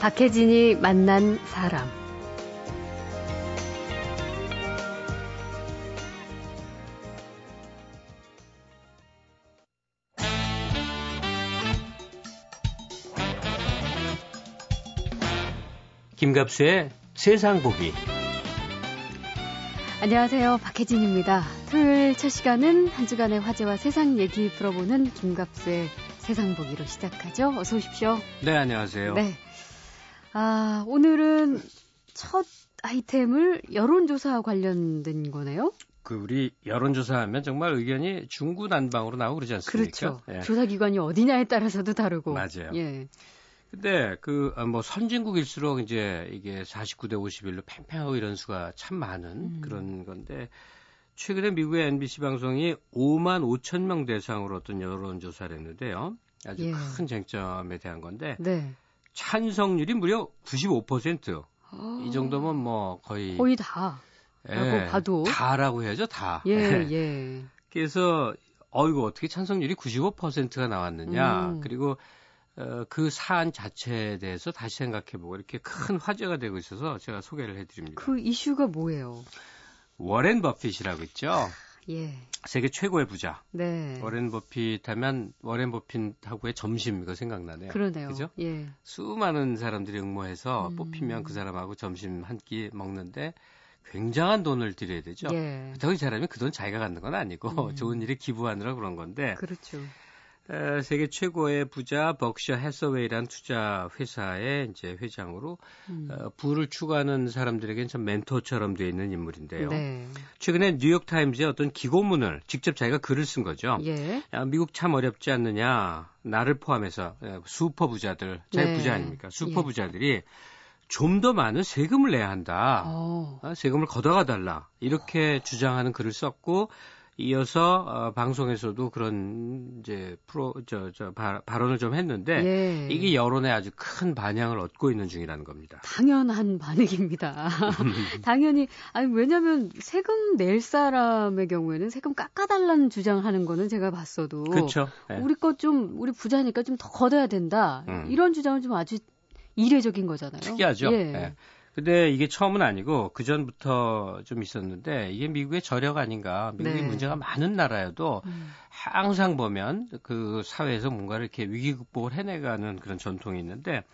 박혜진이 만난 사람. 김갑수의 세상 보기. 안녕하세요. 박혜진입니다. 토요일 첫 시간은 한 주간의 화제와 세상 얘기 풀어보는 김갑수의 세상 보기로 시작하죠. 어서 오십시오. 네, 안녕하세요. 네. 아, 오늘은 첫 아이템을 여론조사 관련된 거네요. 그 우리 여론조사하면 정말 의견이 중구난방으로 나오고 그러지 않습니까? 그렇죠. 예. 조사 기관이 어디냐에 따라서도 다르고. 맞아요. 예. 근데 그 뭐 선진국일수록 이제 이게 49대 51로 팽팽하고 이런 수가 참 많은 음. 그런 건데 최근에 미국의 NBC 방송이 5만 5천 명 대상으로 어떤 여론조사를 했는데요. 아주 예. 큰 쟁점에 대한 건데 네. 찬성률이 무려 95%. 어... 이 정도면 뭐 거의 거의 다. 예, 봐도 다라고 해야죠, 다. 예, 예. 그래서 어이구 어떻게 찬성률이 95%가 나왔느냐. 음. 그리고 어, 그 사안 자체에 대해서 다시 생각해보고 이렇게 큰 화제가 되고 있어서 제가 소개를 해드립니다. 그 이슈가 뭐예요? 워렌 버핏이라고 있죠. 예. 세계 최고의 부자. 네. 워렌 버핏 하면 워렌 버핏하고의 점심 이거 생각나네요. 그러네요. 그죠? 예. 수많은 사람들이 응모해서 음. 뽑히면 그 사람하고 점심 한 끼 먹는데 굉장한 돈을 들여야 되죠. 예. 그렇다고 이 사람이 그 돈 자기가 갖는 건 아니고 음. 좋은 일에 기부하느라 그런 건데. 그렇죠. 세계 최고의 부자 벅셔 해서웨이란 투자 회사의 이제 회장으로 음. 어, 부를 추구하는 사람들에게는 참 멘토처럼 되어 있는 인물인데요. 네. 최근에 뉴욕 타임즈에 어떤 기고문을 직접 자기가 글을 쓴 거죠. 예. 야, 미국 참 어렵지 않느냐. 나를 포함해서 예, 슈퍼 부자들, 자기 네. 부자 아닙니까? 슈퍼 예. 부자들이 좀 더 많은 세금을 내야 한다. 오. 어, 세금을 걷어가 달라. 이렇게 주장하는 글을 썼고 이어서 어, 방송에서도 그런 이제 프로 저저 발언을 좀 했는데 예. 이게 여론에 아주 큰 반향을 얻고 있는 중이라는 겁니다. 당연한 반응입니다. 당연히 아니 왜냐하면 세금 낼 사람의 경우에는 세금 깎아달라는 주장하는 거는 제가 봤어도 그렇죠. 네. 우리 것좀 우리 부자니까 좀 더 걷어야 된다 음. 이런 주장은 좀 아주 이례적인 거잖아요. 특이하죠. 예. 네. 근데 이게 처음은 아니고 그 전부터 좀 있었는데 이게 미국의 저력 아닌가. 미국이 네. 문제가 많은 나라여도 음. 항상 보면 그 사회에서 뭔가를 이렇게 위기 극복을 해내가는 그런 전통이 있는데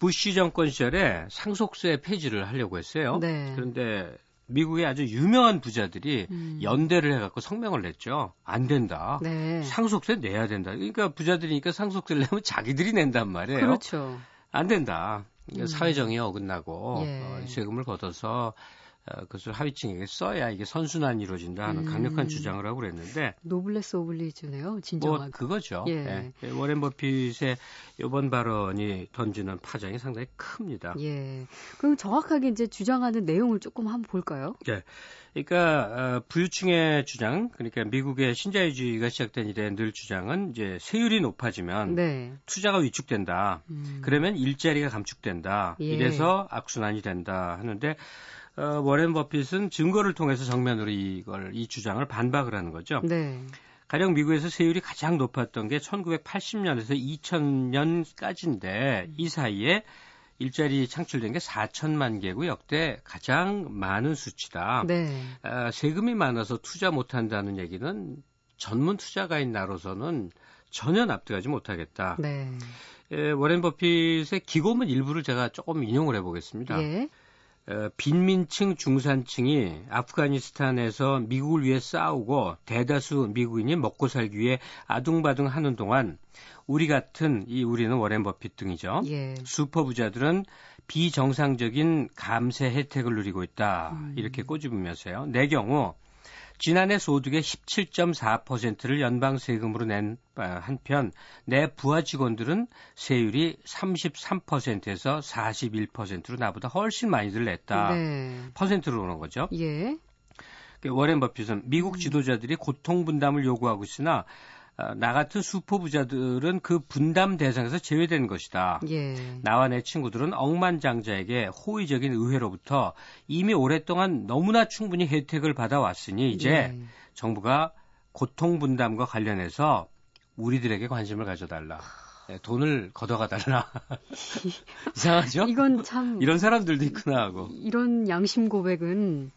부시 정권 시절에 상속세 폐지를 하려고 했어요. 네. 그런데 미국의 아주 유명한 부자들이 음. 연대를 해갖고 성명을 냈죠. 안 된다. 네. 상속세 내야 된다. 그러니까 부자들이니까 상속세를 내면 자기들이 낸단 말이에요. 그렇죠. 안 된다. 음. 사회정의에 어긋나고 예. 어, 세금을 걷어서 어, 그것을 하위층에게 써야 이게 선순환이 이루어진다 하는 음. 강력한 주장을 하고 그랬는데 노블레스 오블리주네요. 진정한 뭐 그거죠. 예. 예. 워렌 버핏의 이번 발언이 던지는 파장이 상당히 큽니다. 예. 그럼 정확하게 이제 주장하는 내용을 조금 한번 볼까요? 예. 그러니까 어, 부유층의 주장, 그러니까 미국의 신자유주의가 시작된 이래 늘 주장은 이제 세율이 높아지면 네. 투자가 위축된다. 음. 그러면 일자리가 감축된다. 예. 이래서 악순환이 된다 하는데 어, 워렌 버핏은 증거를 통해서 정면으로 이걸 이 주장을 반박을 하는 거죠. 네. 가령 미국에서 세율이 가장 높았던 게 1980년에서 2000년까지인데 이 사이에 일자리 창출된 게 4천만 개고 역대 가장 많은 수치다. 네. 아, 세금이 많아서 투자 못한다는 얘기는 전문 투자가인 나로서는 전혀 납득하지 못하겠다. 네. 에, 워렌 버핏의 기고문 일부를 제가 조금 인용을 해보겠습니다. 예. 어, 빈민층 중산층이 아프가니스탄에서 미국을 위해 싸우고 대다수 미국인이 먹고 살기 위해 아둥바둥 하는 동안 우리 같은 이 우리는 워렌 버핏 등이죠. 예. 슈퍼 부자들은 비정상적인 감세 혜택을 누리고 있다. 음. 이렇게 꼬집으면서요. 내 경우 지난해 소득의 17.4%를 연방 세금으로 낸 한편 내 부하 직원들은 세율이 33%에서 41%로 나보다 훨씬 많이들 냈다. 네. 퍼센트로 오는 거죠. 예. 그 워렌 버핏은 미국 지도자들이 고통 분담을 요구하고 있으나 어, 나 같은 수퍼 부자들은 그 분담 대상에서 제외된 것이다. 예. 나와 내 친구들은 억만장자에게 호의적인 의회로부터 이미 오랫동안 너무나 충분히 혜택을 받아왔으니 이제 예. 정부가 고통 분담과 관련해서 우리들에게 관심을 가져달라. 네, 돈을 걷어가 달라. 이상하죠? 이건 참 이런 사람들도 있구나 하고. 이런 양심 고백은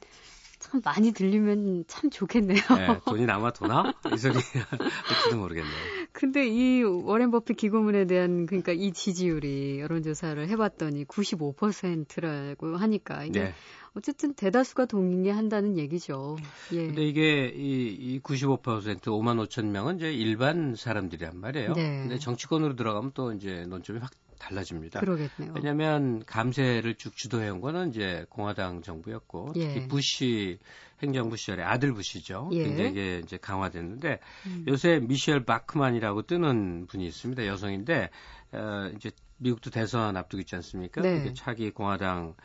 참 많이 들리면 참 좋겠네요. 네, 돈이 남아 도나? 이 소리 할지도 모르겠네요. 근데 이 워렌 버핏 기고문에 대한 그러니까 이 지지율이 여론조사를 해봤더니 95%라고 하니까 이게 네. 어쨌든 대다수가 동의한다는 얘기죠. 예. 근데 이게 이, 이 95% 5만 5천 명은 이제 일반 사람들이란 말이에요. 네. 근데 정치권으로 들어가면 또 이제 논점이 확 달라집니다. 그러겠네요. 왜냐하면 감세를 쭉 주도해온 거는 이제 공화당 정부였고 예. 특히 부시 행정부 시절에 아들 부시죠. 예. 굉장히 이제 강화됐는데 음. 요새 미셸 바크만이라고 뜨는 분이 있습니다. 여성인데 어, 이제 미국도 대선 앞두고 있지 않습니까? 네. 차기 공화당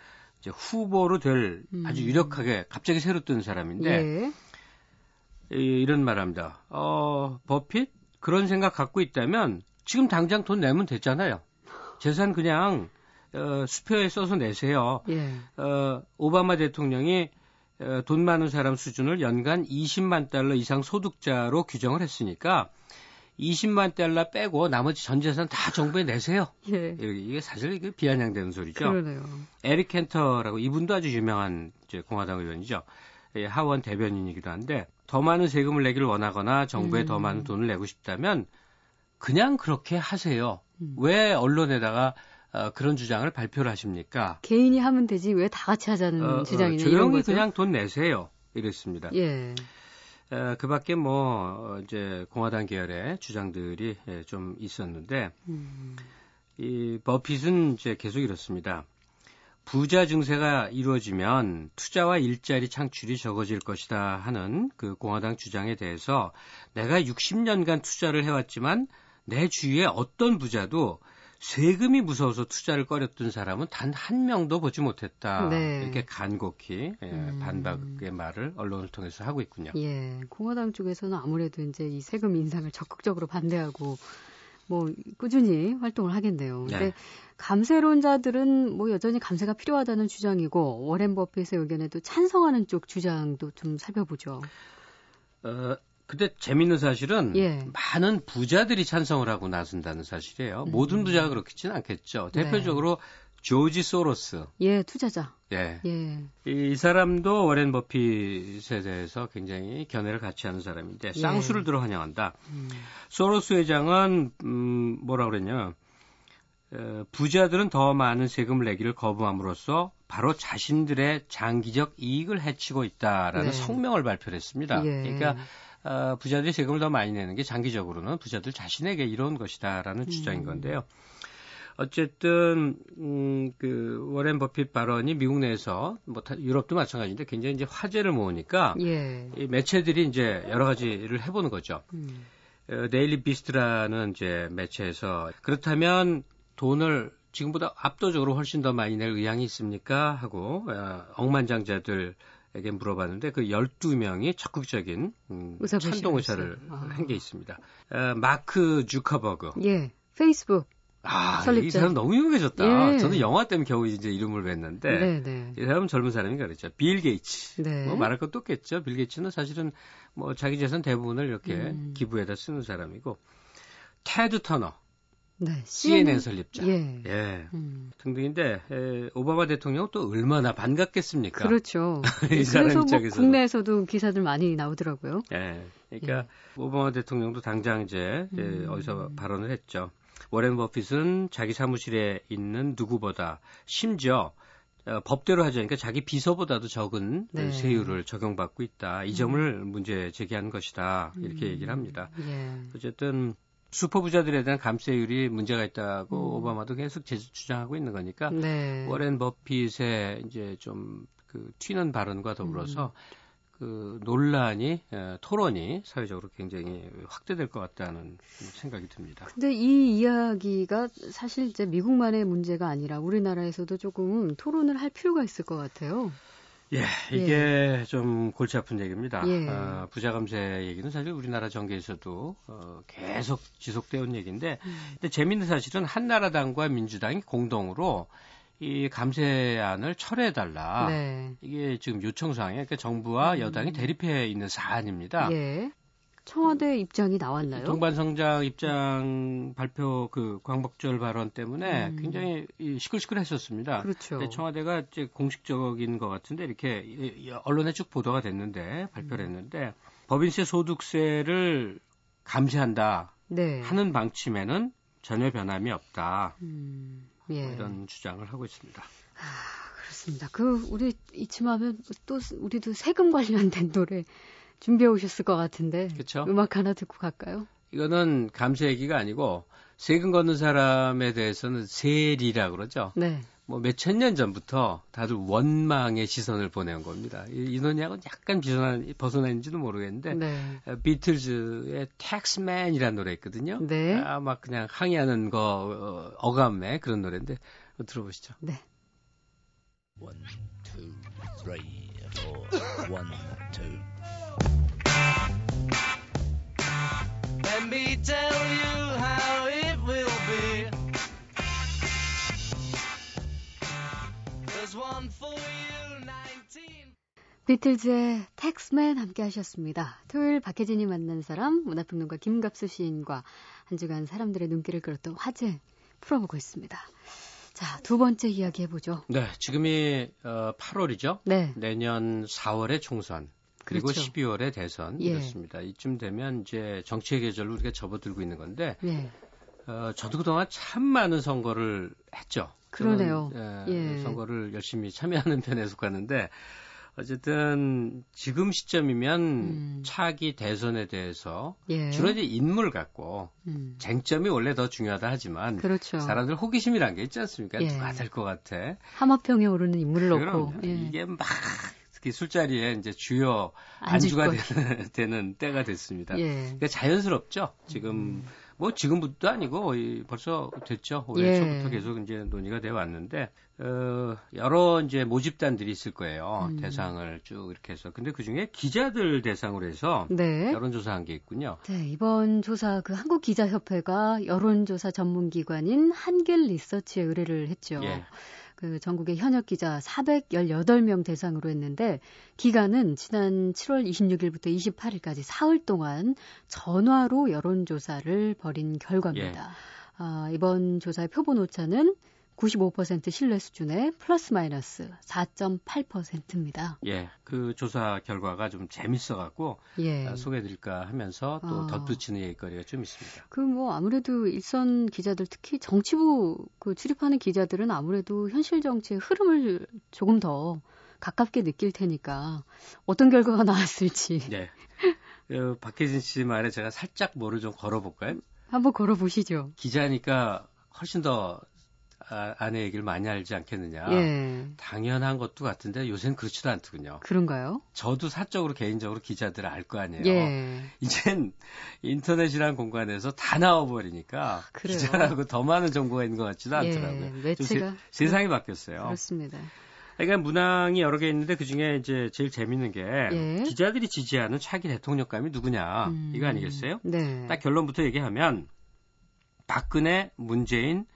이제 후보로 될 음. 아주 유력하게 갑자기 새로 뜬 사람인데 예. 이, 이런 말합니다. 어, 버핏 그런 생각 갖고 있다면 지금 당장 돈 내면 됐잖아요. 재산 그냥 어, 수표에 써서 내세요. 예. 어, 오바마 대통령이 어, 돈 많은 사람 수준을 연간 20만 달러 이상 소득자로 규정을 했으니까 20만 달러 빼고 나머지 전 재산 다 정부에 내세요. 예. 이게 사실 이게 비아냥되는 소리죠. 그러네요. 에릭 켄터라고 이분도 아주 유명한 이제 공화당 의원이죠. 예, 하원 대변인이기도 한데 더 많은 세금을 내기를 원하거나 정부에 음. 더 많은 돈을 내고 싶다면 그냥 그렇게 하세요. 음. 왜 언론에다가 어, 그런 주장을 발표를 하십니까? 개인이 하면 되지 왜 다 같이 하자는 어, 어 주장이냐 어, 조용히 그냥 돈 내세요. 이랬습니다. 예. 어, 그 밖에 뭐, 어, 이제 공화당 계열의 주장들이 예, 좀 있었는데, 음. 이 버핏은 이제 계속 이렇습니다. 부자 증세가 이루어지면 투자와 일자리 창출이 적어질 것이다 하는 그 공화당 주장에 대해서 내가 60년간 투자를 해왔지만 내 주위에 어떤 부자도 세금이 무서워서 투자를 꺼렸던 사람은 단 한 명도 보지 못했다. 네. 이렇게 간곡히 예, 음. 반박의 말을 언론을 통해서 하고 있군요. 예, 공화당 쪽에서는 아무래도 이제 이 세금 인상을 적극적으로 반대하고 뭐 꾸준히 활동을 하겠네요. 네. 근데 감세론자들은 뭐 여전히 감세가 필요하다는 주장이고 워렌 버핏의 의견에도 찬성하는 쪽 주장도 좀 살펴보죠. 어, 근데 재밌는 사실은 예. 많은 부자들이 찬성을 하고 나선다는 사실이에요. 음. 모든 부자가 그렇겠지는 않겠죠. 네. 대표적으로 조지 소로스. 예, 투자자. 예. 예. 이, 이, 사람도 워렌 버핏에 대해서 굉장히 견해를 같이 하는 사람인데 예. 쌍수를 들어 환영한다. 음. 소로스 회장은 음, 뭐라 그랬냐? 어, 부자들은 더 많은 세금을 내기를 거부함으로써 바로 자신들의 장기적 이익을 해치고 있다라는 네. 성명을 발표했습니다. 예. 그러니까 어, 부자들이 세금을 더 많이 내는 게 장기적으로는 부자들 자신에게 이로운 것이다라는 음. 주장인 건데요. 어쨌든 음, 그 워렌 버핏 발언이 미국 내에서 뭐 유럽도 마찬가지인데 굉장히 이제 화제를 모으니까 예. 이 매체들이 이제 여러 가지를 해보는 거죠. 음. 어, 데일리 비스트라는 이제 매체에서 그렇다면 돈을 지금보다 압도적으로 훨씬 더 많이 낼 의향이 있습니까? 하고 어, 억만장자들 에게 물어봤는데 그 12명이 적극적인 음, 찬동 의사를 아. 한게 있습니다. 어, 마크 주커버그. 예. 페이스북. 아, 설립자. 이 사람 너무 유명해졌다. 예. 저는 영화 때문에 겨우 이제 이름을 뵀는데 네, 네. 이 사람은 젊은 사람인가 그랬죠. 빌 게이츠. 네. 뭐 말할 것도 없겠죠. 빌 게이츠는 사실은 뭐 자기 재산 대부분을 이렇게 음. 기부에다 쓰는 사람이고 테드 터너. 네, CNN 설립자. 예. 예. 음. 등등인데 에, 오바마 대통령 또 얼마나 반갑겠습니까? 그렇죠. 이 사람 뭐 입장에서 국내에서도 기사들 많이 나오더라고요. 예. 그러니까 예. 오바마 대통령도 당장 이제 음. 어디서 발언을 했죠. 워렌 버핏은 자기 사무실에 있는 누구보다 심지어 어, 법대로 하자니까 자기 비서보다도 적은 네. 세율을 적용받고 있다. 이 점을 음. 문제 제기하는 것이다. 이렇게 음. 얘기를 합니다. 예. 어쨌든 슈퍼 부자들에 대한 감세율이 문제가 있다고 음. 오바마도 계속 주장하고 있는 거니까 네. 워렌 버핏의 이제 좀 그 튀는 발언과 더불어서 음. 그 논란이 토론이 사회적으로 굉장히 확대될 것 같다는 생각이 듭니다. 근데 이 이야기가 사실 이제 미국만의 문제가 아니라 우리나라에서도 조금 토론을 할 필요가 있을 것 같아요. 예, 이게 예. 좀 골치 아픈 얘기입니다. 예. 어, 부자 감세 얘기는 사실 우리나라 정계에서도 어, 계속 지속되어 온 얘기인데, 음. 근데 재밌는 사실은 한나라당과 민주당이 공동으로 이 감세안을 철회해달라. 네. 이게 지금 요청 사항에 그러니까 정부와 음. 여당이 대립해 있는 사안입니다. 예. 청와대 입장이 나왔나요? 동반성장 입장 발표 그 광복절 발언 때문에 음. 굉장히 시끌시끌했었습니다. 그렇죠. 청와대가 이제 공식적인 것 같은데 이렇게 언론에 쭉 보도가 됐는데 발표를 음. 했는데 법인세 소득세를 감시한다 네. 하는 방침에는 전혀 변함이 없다. 음. 예. 뭐 이런 주장을 하고 있습니다. 아, 그렇습니다. 그 우리 이쯤 하면 또 우리도 세금 관련된 노래 준비해 오셨을 것 같은데. 그렇죠. 음악 하나 듣고 갈까요? 이거는 감세 얘기가 아니고 세금 걷는 사람에 대해서는 세리라 그러죠. 네. 뭐 몇천 년 전부터 다들 원망의 시선을 보내온 겁니다. 이, 이 논의하고는 약간 비선한, 벗어나는지도 모르겠는데 네. 어, 비틀즈의 텍스맨이라는 노래 있거든요. 네. 아, 막 그냥 항의하는 거 어, 감의 그런 노래인데 들어보시죠. 네. One, two, three, four. One, two. Let me tell you how it will be. There's one for you, 19. 비틀즈의 텍스맨 함께 하셨습니다. 토요일 박혜진이 만난 사람, 문화평론가 김갑수 시인과 한 주간 사람들의 눈길을 끌었던 화제 풀어보고 있습니다. 자, 두 번째 이야기 해보죠. 네, 지금이 어, 8월이죠. 네. 내년 4월에 총선. 그리고 그렇죠. 12월에 대선 예. 이렇습니다. 이쯤 되면 이제 정치의 계절로 우리가 접어들고 있는 건데 예. 어, 저도 그동안 참 많은 선거를 했죠. 그러네요. 예, 예. 선거를 열심히 참여하는 편에 속하는데 어쨌든 지금 시점이면 음. 차기 대선에 대해서 예. 주로 이제 인물 갖고 음. 쟁점이 원래 더 중요하다 하지만 그렇죠. 사람들 호기심이란 게 있지 않습니까? 예. 누가 될 것 같아? 하마평에 오르는 인물을 놓고 예. 이게 막 특히 술자리에 이제 주요 안주가 되는, 되는, 때가 됐습니다. 예. 그러니까 자연스럽죠. 지금 음. 뭐 지금부터 아니고 벌써 됐죠. 올해 예. 초부터 계속 이제 논의가 되어 왔는데 어, 여러 이제 모집단들이 있을 거예요. 음. 대상을 쭉 이렇게 해서. 근데 그 중에 기자들 대상으로 해서 네. 여론조사한 게 있군요. 네, 이번 조사 그 한국기자협회가 여론조사 전문기관인 한길 리서치에 의뢰를 했죠. 예. 그 전국의 현역 기자 418명 대상으로 했는데 기간은 지난 7월 26일부터 28일까지 사흘 동안 전화로 여론조사를 벌인 결과입니다. 예. 아, 이번 조사의 표본 오차는 95% 신뢰 수준의 플러스 마이너스 4.8%입니다. 예, 그 조사 결과가 좀 재밌어 갖고 예. 아, 소개해 드릴까 하면서 또 아. 덧붙이는 얘기거리가 좀 있습니다. 그 뭐 아무래도 일선 기자들 특히 정치부 그 출입하는 기자들은 아무래도 현실 정치의 흐름을 조금 더 가깝게 느낄 테니까 어떤 결과가 나왔을지. 네. 어, 박혜진 씨 말에 제가 살짝 뭐를 좀 걸어볼까요? 한번 걸어보시죠. 기자니까 훨씬 더 아, 아내 얘기를 많이 알지 않겠느냐. 예. 당연한 것도 같은데 요새는 그렇지도 않더군요. 그런가요? 저도 사적으로 개인적으로 기자들을 알 거 아니에요. 예. 이젠 인터넷이라는 공간에서 다 나와버리니까 아, 기자라고 더 많은 정보가 있는 것 같지도 예. 않더라고요. 매체가 세, 상이 바뀌었어요. 그렇습니다. 그러니까 문항이 여러 개 있는데 그 중에 이제 제일 재밌는 게 예. 기자들이 지지하는 차기 대통령감이 누구냐 음. 이거 아니겠어요? 네. 딱 결론부터 얘기하면 박근혜, 문재인,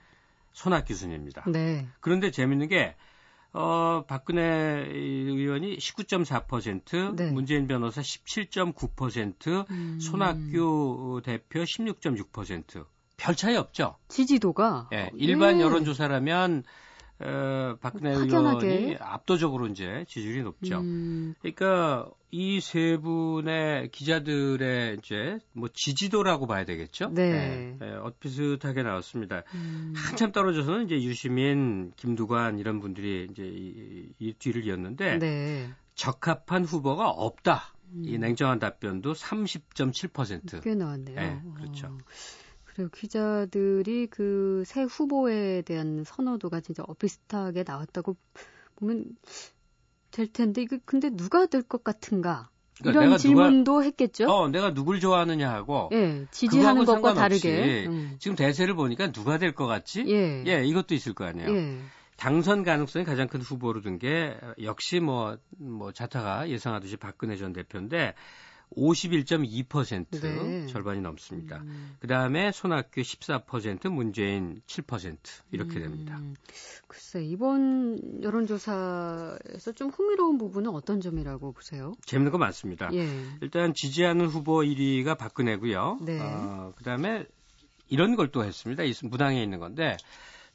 손학 교수님입니다. 네. 그런데 재밌는 게 어, 박근혜 의원이 19.4%, 네. 문재인 변호사 17.9%, 음. 손학규 대표 16.6%. 별 차이 없죠? 지지도가? 예, 일반 예. 여론조사라면 어, 박근혜 확연하게. 의원이 압도적으로 이제 지지율이 높죠. 음. 그러니까 이 세 분의 기자들의 이제 뭐 지지도라고 봐야 되겠죠. 네. 네, 네 엇비슷하게 나왔습니다. 음. 한참 떨어져서는 이제 유시민, 김두관 이런 분들이 이제 이, 이 뒤를 이었는데 네. 적합한 후보가 없다. 음. 이 냉정한 답변도 30.7%. 꽤 나왔네요. 네, 그렇죠. 어. 그리고 기자들이 그 새 후보에 대한 선호도가 진짜 비슷하게 나왔다고 보면 될 텐데 이거 근데 누가 될 것 같은가? 그러니까 이런 질문도 누가, 했겠죠. 어, 내가 누굴 좋아하느냐 하고 예, 지지하는 것과 다르게 음. 지금 대세를 보니까 누가 될 것 같지? 예. 예, 이것도 있을 거 아니에요. 예. 당선 가능성이 가장 큰 후보로 든 게 역시 뭐, 뭐 자타가 예상하듯이 박근혜 전 대표인데 51.2% 네. 절반이 넘습니다. 음. 그 다음에 손학규 14%, 문재인 7% 이렇게 됩니다. 음. 글쎄 이번 여론조사에서 좀 흥미로운 부분은 어떤 점이라고 보세요? 재밌는 거 많습니다. 예. 일단 지지하는 후보 1위가 박근혜고요. 네. 어, 그 다음에 이런 걸 또 했습니다. 무당에 있는 건데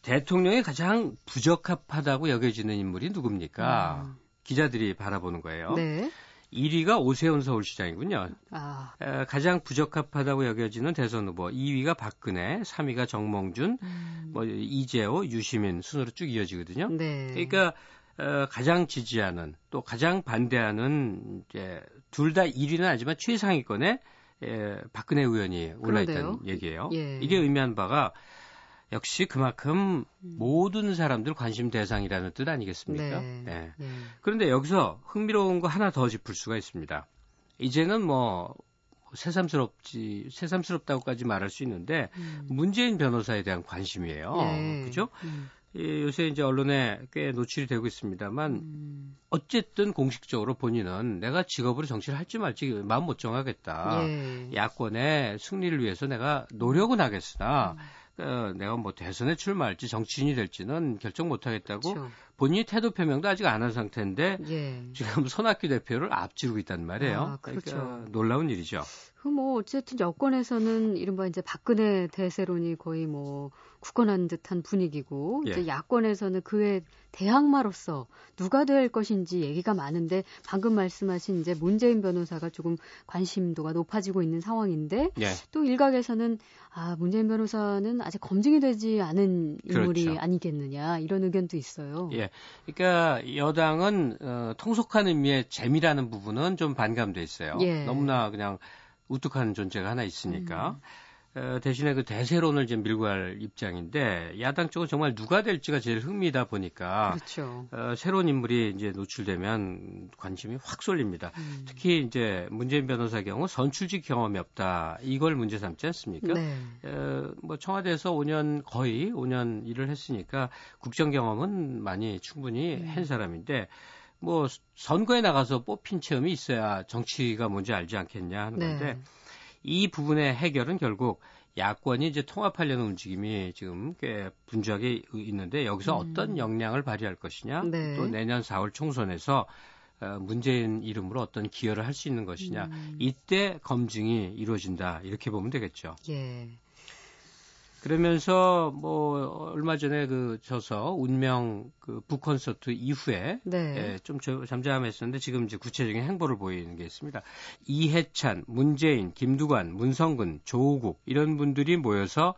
대통령이 가장 부적합하다고 여겨지는 인물이 누굽니까? 음. 기자들이 바라보는 거예요. 네. 1위가 오세훈 서울시장이군요. 아. 에, 가장 부적합하다고 여겨지는 대선 후보 2위가 박근혜, 3위가 정몽준, 음. 뭐 이재호, 유시민 순으로 쭉 이어지거든요. 네. 그러니까 어, 가장 지지하는 또 가장 반대하는 이제 둘 다 1위는 아니지만 최상위권에 에, 박근혜 의원이 올라 있다는 얘기예요. 예. 이게 의미한 바가 역시 그만큼 음. 모든 사람들 관심 대상이라는 뜻 아니겠습니까? 네. 네. 네. 그런데 여기서 흥미로운 거 하나 더 짚을 수가 있습니다. 이제는 뭐 새삼스럽지 새삼스럽다고까지 말할 수 있는데 음. 문재인 변호사에 대한 관심이에요. 네. 그죠? 음. 예, 요새 이제 언론에 꽤 노출이 되고 있습니다만 음. 어쨌든 공식적으로 본인은 내가 직업으로 정치를 할지 말지 마음 못 정하겠다. 예. 야권의 승리를 위해서 내가 노력은 하겠으나 음. 어, 내가 뭐 대선에 출마할지 정치인이 될지는 결정 못하겠다고 그렇죠. 본인이 태도 표명도 아직 안 한 상태인데 예. 지금 손학규 대표를 앞지르고 있단 말이에요. 아, 그렇죠. 그러니까 놀라운 일이죠. 그 뭐 어쨌든 여권에서는 이른바 이제 박근혜 대세론이 거의 뭐 굳건한 듯한 분위기고 예. 이제 야권에서는 그의 대항마로서 누가 될 것인지 얘기가 많은데 방금 말씀하신 이제 문재인 변호사가 조금 관심도가 높아지고 있는 상황인데 예. 또 일각에서는 아 문재인 변호사는 아직 검증이 되지 않은 인물이 그렇죠. 아니겠느냐 이런 의견도 있어요. 예, 그러니까 여당은 어, 통속한 의미의 재미라는 부분은 좀 반감돼 있어요. 예. 너무나 그냥 우뚝한 존재가 하나 있으니까. 음. 어, 대신에 그 대세론을 좀 밀고 갈 입장인데 야당 쪽은 정말 누가 될지가 제일 흥미다 보니까 그렇죠. 어, 새로운 인물이 이제 노출되면 관심이 확 쏠립니다. 음. 특히 이제 문재인 변호사 경우 선출직 경험이 없다 이걸 문제 삼지 않습니까? 네. 어, 뭐 청와대에서 5년 거의 5년 일을 했으니까 국정 경험은 많이 충분히 음. 한 사람인데 뭐 선거에 나가서 뽑힌 체험이 있어야 정치가 뭔지 알지 않겠냐 하는 네. 건데. 이 부분의 해결은 결국 야권이 이제 통합하려는 움직임이 지금 꽤 분주하게 있는데 여기서 음. 어떤 역량을 발휘할 것이냐 네. 또 내년 4월 총선에서 어, 문재인 이름으로 어떤 기여를 할 수 있는 것이냐 음. 이때 검증이 이루어진다 이렇게 보면 되겠죠. 예. 그러면서 뭐 얼마 전에 그 저서 운명 그 북콘서트 이후에 네. 예, 좀 잠잠했었는데 지금 이제 구체적인 행보를 보이는 게 있습니다. 이해찬, 문재인, 김두관, 문성근, 조우국 이런 분들이 모여서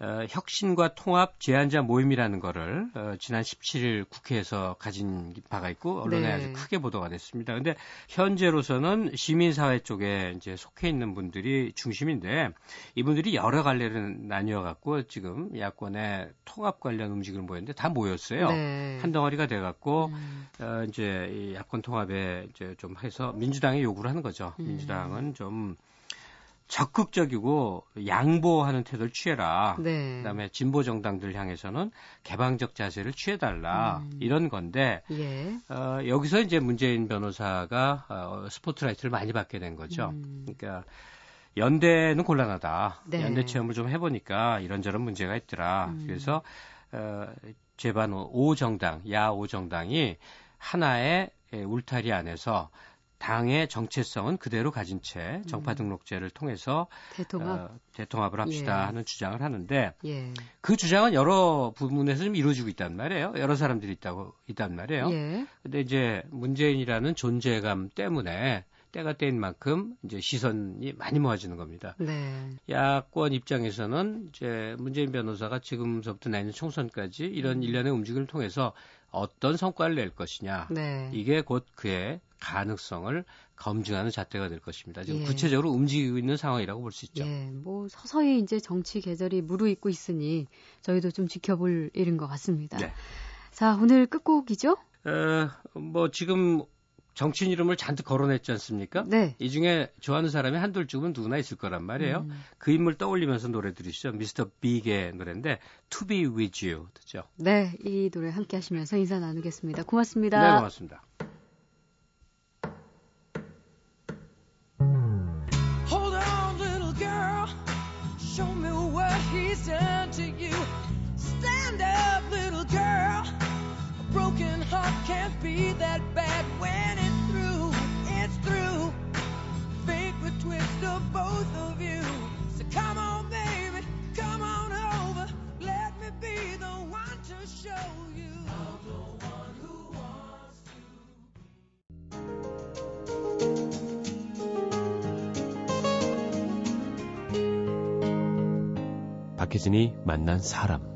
어, 혁신과 통합 제안자 모임이라는 거를 어, 지난 17일 국회에서 가진 바가 있고 언론에 네. 아주 크게 보도가 됐습니다. 근데 현재로서는 시민사회 쪽에 이제 속해 있는 분들이 중심인데 이분들이 여러 갈래를 나뉘어 갖고 지금 야권의 통합 관련 움직임을 보였는데 다 모였어요. 네. 한 덩어리가 돼 갖고 음. 어, 이제 이 야권 통합에 이제 좀 해서 민주당에 요구를 하는 거죠. 음. 민주당은 좀 적극적이고 양보하는 태도를 취해라. 네. 그다음에 진보 정당들 향해서는 개방적 자세를 취해달라. 음. 이런 건데 예. 어, 여기서 이제 문재인 변호사가 어, 스포트라이트를 많이 받게 된 거죠. 음. 그러니까 연대는 곤란하다. 네. 연대 체험을 좀 해보니까 이런저런 문제가 있더라. 음. 그래서 어, 제반 5 정당, 야 5 정당이 하나의 울타리 안에서 당의 정체성은 그대로 가진 채 정파 음. 등록제를 통해서 대통합? 어, 대통합을 합시다 예. 하는 주장을 하는데 예. 그 주장은 여러 부분에서 좀 이루어지고 있단 말이에요. 여러 사람들이 있다고 있단 말이에요. 예. 근데 이제 문재인이라는 존재감 때문에 때가 때인 만큼 이제 시선이 많이 모아지는 겁니다. 네. 야권 입장에서는 이제 문재인 변호사가 지금서부터 내년 총선까지 이런 음. 일련의 움직임을 통해서 어떤 성과를 낼 것이냐. 네. 이게 곧 그의 가능성을 검증하는 잣대가 될 것입니다. 지금 예. 구체적으로 움직이고 있는 상황이라고 볼 수 있죠. 예, 뭐 서서히 이제 정치 계절이 무르익고 있으니 저희도 좀 지켜볼 일인 것 같습니다. 네. 자, 오늘 끝곡이죠? 어, 뭐 지금 정치인 이름을 잔뜩 거론했지 않습니까? 네. 이 중에 좋아하는 사람이 한둘 쯤은 누구나 있을 거란 말이에요. 음. 그 인물 떠올리면서 노래 들으시죠. 미스터 빅의 노래인데 To Be With You 듣죠. 네, 이 노래 함께 하시면서 인사 나누겠습니다. 고맙습니다. 네, 고맙습니다. 박혜진이 만난 사람.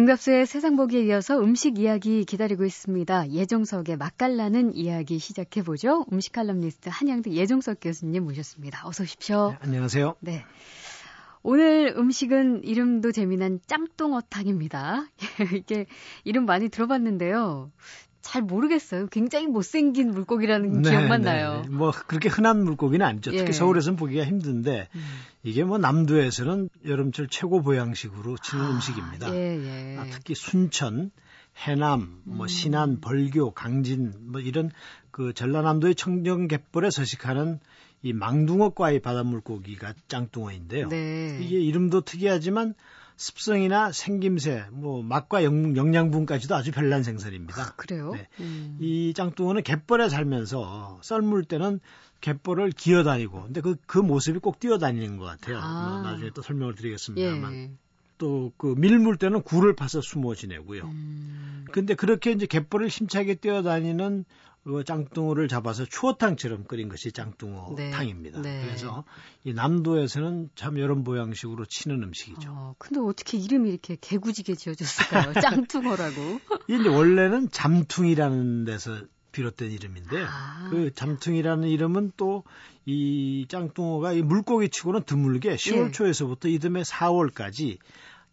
김갑수의 세상 보기에 이어서 음식 이야기 기다리고 있습니다. 예종석의 맛깔나는 이야기 시작해보죠. 음식 칼럼니스트 한양대 예종석 교수님 모셨습니다. 어서 오십시오. 네, 안녕하세요. 네. 오늘 음식은 이름도 재미난 짱뚱어탕입니다. 이게 이름 많이 들어봤는데요. 잘 모르겠어요. 굉장히 못생긴 물고기라는 네, 기억만 네, 나요. 네. 뭐 그렇게 흔한 물고기는 아니죠. 특히 예. 서울에서는 보기가 힘든데 음. 이게 뭐 남도에서는 여름철 최고 보양식으로 치는 아, 음식입니다. 예, 예. 아, 특히 순천, 해남, 뭐 음. 신안, 벌교, 강진 뭐 이런 그 전라남도의 청정갯벌에 서식하는 이 망둥어과의 바닷물고기가 짱뚱어인데요. 네. 이게 이름도 특이하지만 습성이나 생김새, 뭐 맛과 영, 영양분까지도 아주 별난 생선입니다. 아, 그래요? 네. 음. 이 짱뚱어는 갯벌에 살면서 썰물 때는 갯벌을 기어다니고, 근데 그, 그 모습이 꼭 뛰어다니는 것 같아요. 아. 뭐 나중에 또 설명을 드리겠습니다만. 예. 또그 밀물 때는 굴을 파서 숨어 지내고요. 음. 근데 그렇게 이제 갯벌을 힘차게 뛰어다니는 그 짱뚱어를 잡아서 추어탕처럼 끓인 것이 짱뚱어 네. 탕입니다. 네. 그래서 이 남도에서는 참 여름 보양식으로 치는 음식이죠. 어, 근데 어떻게 이름이 이렇게 개구지게 지어졌을까요? 짱뚱어라고. 이게 이제 원래는 잠퉁이라는 데서 비롯된 이름인데 아. 그 잠퉁이라는 이름은 또 이 짱뚱어가 이 물고기 치고는 드물게 10월 예. 초에서부터 이듬해 4월까지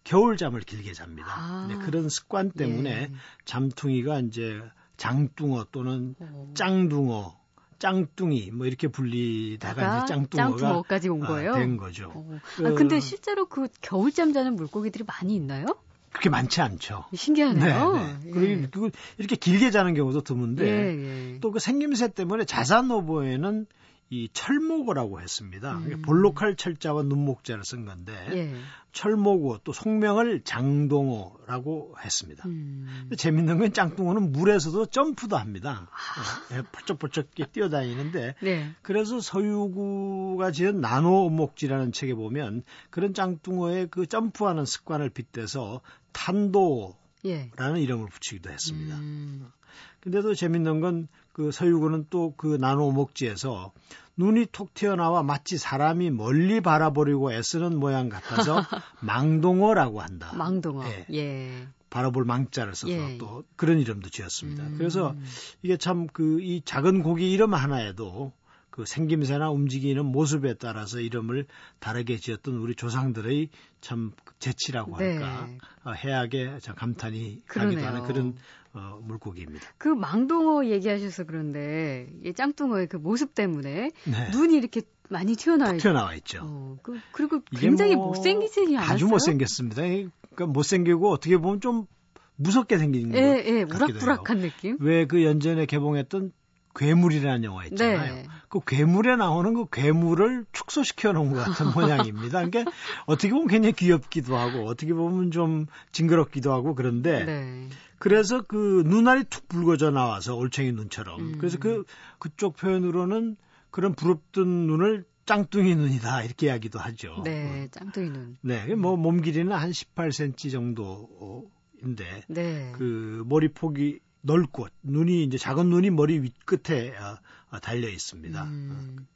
겨울잠을 길게 잡니다. 아. 네, 그런 습관 때문에 예. 잠퉁이가 이제 장뚱어 또는 어. 짱둥어, 짱뚱이 뭐 이렇게 불리다가 다가 이제 짱뚱어가 짱뚱어까지 온 아, 거예요? 된 거죠. 어. 그- 아, 근데 실제로 그 겨울잠 자는 물고기들이 많이 있나요? 그렇게 많지 않죠. 신기하네요. 네, 네. 그리고 그리고 이렇게 길게 자는 경우도 드문데 예, 예. 또그 생김새 때문에 자산 오보에는 이 철모고라고 했습니다. 음. 볼록할 철자와 눈목자를 쓴 건데 예. 철모고 또 속명을 장동호라고 했습니다. 음. 재밌는 건 짱뚱어는 물에서도 점프도 합니다. 아. 예, 펄쩍펄쩍 뛰어다니는데 네. 그래서 서유구가 지은 나노목지라는 책에 보면 그런 짱뚱어의 그 점프하는 습관을 빗대서 탄도라는 예. 이름을 붙이기도 했습니다. 음. 근데도 재밌는 건 그 서유구는 또 그 나노목지에서 눈이 톡 튀어나와 마치 사람이 멀리 바라보려고 애쓰는 모양 같아서 망동어라고 한다. 망동어. 예. 예. 바라볼 망자를 써서 예. 또 그런 이름도 지었습니다. 음. 그래서 이게 참 그 이 작은 고기 이름 하나에도 그 생김새나 움직이는 모습에 따라서 이름을 다르게 지었던 우리 조상들의 참 재치라고 네. 할까 어, 해악에 참 감탄이 그러네요. 가기도 하는 그런 어, 물고기입니다. 그 망동어 얘기하셔서 그런데 이 짱뚱어의 그 모습 때문에 네. 눈이 이렇게 많이 튀어나와 있 튀어나와 있죠. 어, 그, 그리고 굉장히 뭐 못생기지 않았어요? 아주 못생겼습니다. 그러니까 못생기고 어떻게 보면 좀 무섭게 생긴 예, 것 예. 우락부락한 느낌? 왜 그 연전에 개봉했던 괴물이라는 영화 있잖아요. 네. 그 괴물에 나오는 그 괴물을 축소시켜 놓은 것 같은 모양입니다. 그러니까 어떻게 보면 굉장히 귀엽기도 하고 어떻게 보면 좀 징그럽기도 하고 그런데 네. 그래서 그 눈알이 툭 붉어져 나와서 올챙이 눈처럼 음. 그래서 그 그쪽 표현으로는 그런 부릅뜬 눈을 짱뚱이 눈이다 이렇게 이야기도 하죠. 네, 짱뚱이 눈. 네, 뭐 몸 길이는 한 18cm 정도인데 네. 그 머리 폭이 넓고 눈이 이제 작은 눈이 머리 윗 끝에 어, 어, 달려 있습니다. 음,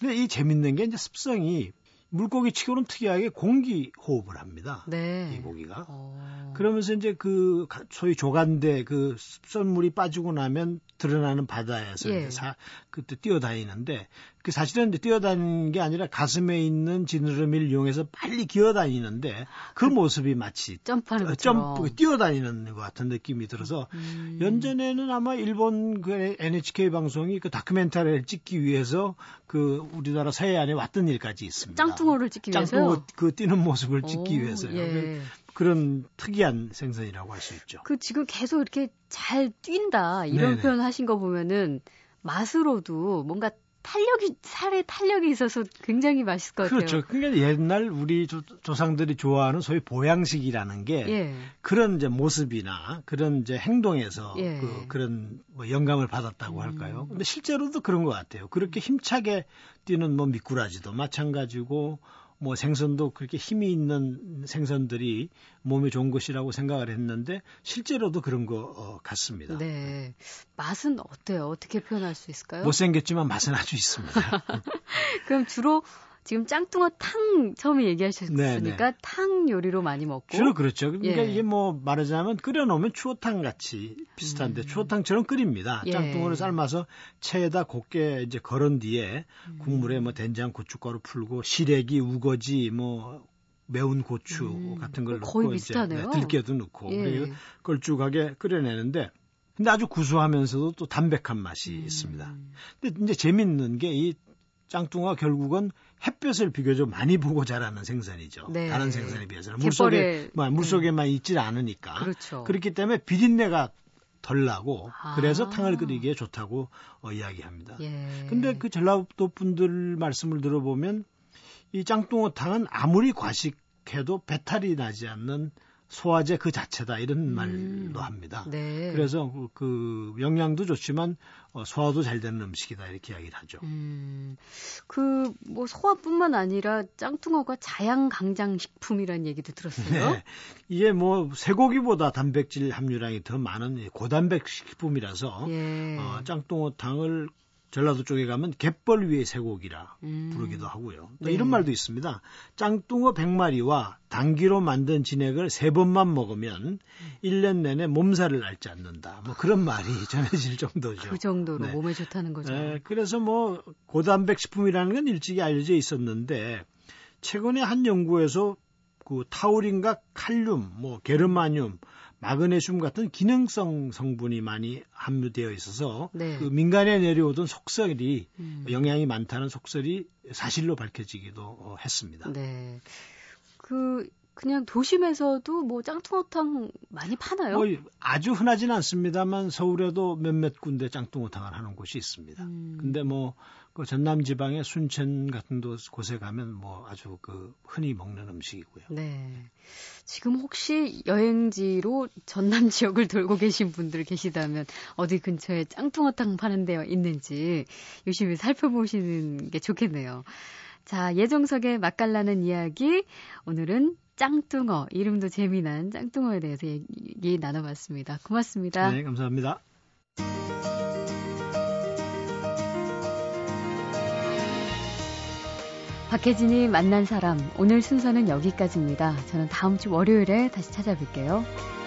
근데 이 재밌는 게 이제 습성이 물고기 치고는 특이하게 공기 호흡을 합니다. 네. 이 고기가. 어. 그러면서 이제 그 가- 소위 조간대 그 습선물이 빠지고 나면 드러나는 바다에서 예. 사, 그때 뛰어다니는데 그 사실은 뛰어다니는 게 아니라 가슴에 있는 지느러미를 이용해서 빨리 기어다니는데 그 모습이 마치 점프하는 어. 점프 뛰어다니는 것 같은 느낌이 들어서 음. 연전에는 아마 일본 그 NHK 방송이 그 다큐멘터리를 찍기 위해서 그 우리나라 서해안에 왔던 일까지 있습니다. 짱뚱어를 찍기 위해서요? 짱뚱어 그 뛰는 모습을 찍기 오, 위해서요. 예. 그런 특이한 생선이라고 할 수 있죠. 그 지금 계속 이렇게 잘 뛴다 이런 네네. 표현 하신 거 보면은 맛으로도 뭔가 탄력이 살에 탄력이 있어서 굉장히 맛있을 것 같아요. 그렇죠. 그러니까 옛날 우리 조, 상들이 좋아하는 소위 보양식이라는 게 예. 그런 이제 모습이나 그런 이제 행동에서 예. 그, 그런 뭐 영감을 받았다고 음. 할까요? 근데 실제로도 그런 것 같아요. 그렇게 힘차게 뛰는 뭐 미꾸라지도 마찬가지고 뭐 생선도 그렇게 힘이 있는 생선들이 몸에 좋은 것이라고 생각을 했는데 실제로도 그런 것 어, 같습니다. 네. 맛은 어때요? 어떻게 표현할 수 있을까요? 못생겼지만 맛은 아주 있습니다. 그럼 주로 지금 짱뚱어 탕 처음에 얘기하셨으니까 네네. 네. 탕 요리로 많이 먹고 주로 그렇죠. 그러니까 예. 이게 뭐 말하자면 끓여놓으면 추어탕 같이 비슷한데 음. 추어탕처럼 끓입니다. 예. 짱뚱어를 삶아서 체에다 곱게 이제 걸은 뒤에 음. 국물에 뭐 된장, 고춧가루 풀고 시래기, 우거지, 뭐 매운 고추 음. 같은 걸 넣고 거의 비슷하네요. 네, 들깨도 넣고 예. 그리고 걸쭉하게 끓여내는데 근데 아주 구수하면서도 또 담백한 맛이 음. 있습니다. 근데 이제 재밌는 게 이 짱뚱어 결국은 햇볕을 비교적 많이 보고 자라는 생선이죠. 네. 다른 생선에 비해서는 물속에 뭐, 물속에만 네. 있질 않으니까 그렇죠. 그렇기 때문에 비린내가 덜 나고 아. 그래서 탕을 끓이기에 좋다고 어, 이야기합니다. 예. 근데 그 전라도 분들 말씀을 들어보면 이 짱뚱어탕은 아무리 과식해도 배탈이 나지 않는 소화제 그 자체다 이런 음. 말도 합니다. 네. 그래서 그, 그 영양도 좋지만 어, 소화도 잘 되는 음식이다 이렇게 이야기를 하죠. 음, 그 뭐 소화뿐만 아니라 짱뚱어가 자양강장 식품이라는 얘기도 들었어요. 네. 이게 뭐 쇠고기보다 단백질 함유량이 더 많은 고단백 식품이라서 예. 어, 짱뚱어탕을 전라도 쪽에 가면 갯벌 위의 쇠고기라 음. 부르기도 하고요. 또 네. 이런 말도 있습니다. 짱뚱어 100마리와 당기로 만든 진액을 세 번만 먹으면 1년 내내 몸살을 앓지 않는다. 뭐 그런 말이 전해질 정도죠. 그 정도로 네. 몸에 좋다는 거죠. 네, 그래서 뭐 고단백 식품이라는 건 일찍이 알려져 있었는데 최근에 한 연구에서 그 타우린과 칼륨, 뭐 게르마늄, 마그네슘 같은 기능성 성분이 많이 함유되어 있어서 네. 그 민간에 내려오던 속설이 음. 영향이 많다는 속설이 사실로 밝혀지기도 어, 했습니다. 네. 그 그냥 도심에서도 뭐 짱뚱어탕 많이 파나요? 뭐 아주 흔하지는 않습니다만 서울에도 몇몇 군데 짱뚱어탕을 하는 곳이 있습니다. 음. 근데 뭐 그 전남 지방의 순천 같은 곳에 가면 뭐 아주 그 흔히 먹는 음식이고요. 네. 지금 혹시 여행지로 전남 지역을 돌고 계신 분들 계시다면 어디 근처에 짱뚱어탕 파는 데가 있는지 유심히 살펴보시는 게 좋겠네요. 자, 예정석의 맛깔나는 이야기. 오늘은 짱뚱어, 이름도 재미난 짱뚱어에 대해서 얘기 나눠봤습니다. 고맙습니다. 네, 감사합니다. 박혜진이 만난 사람 오늘 순서는 여기까지입니다. 저는 다음 주 월요일에 다시 찾아뵐게요.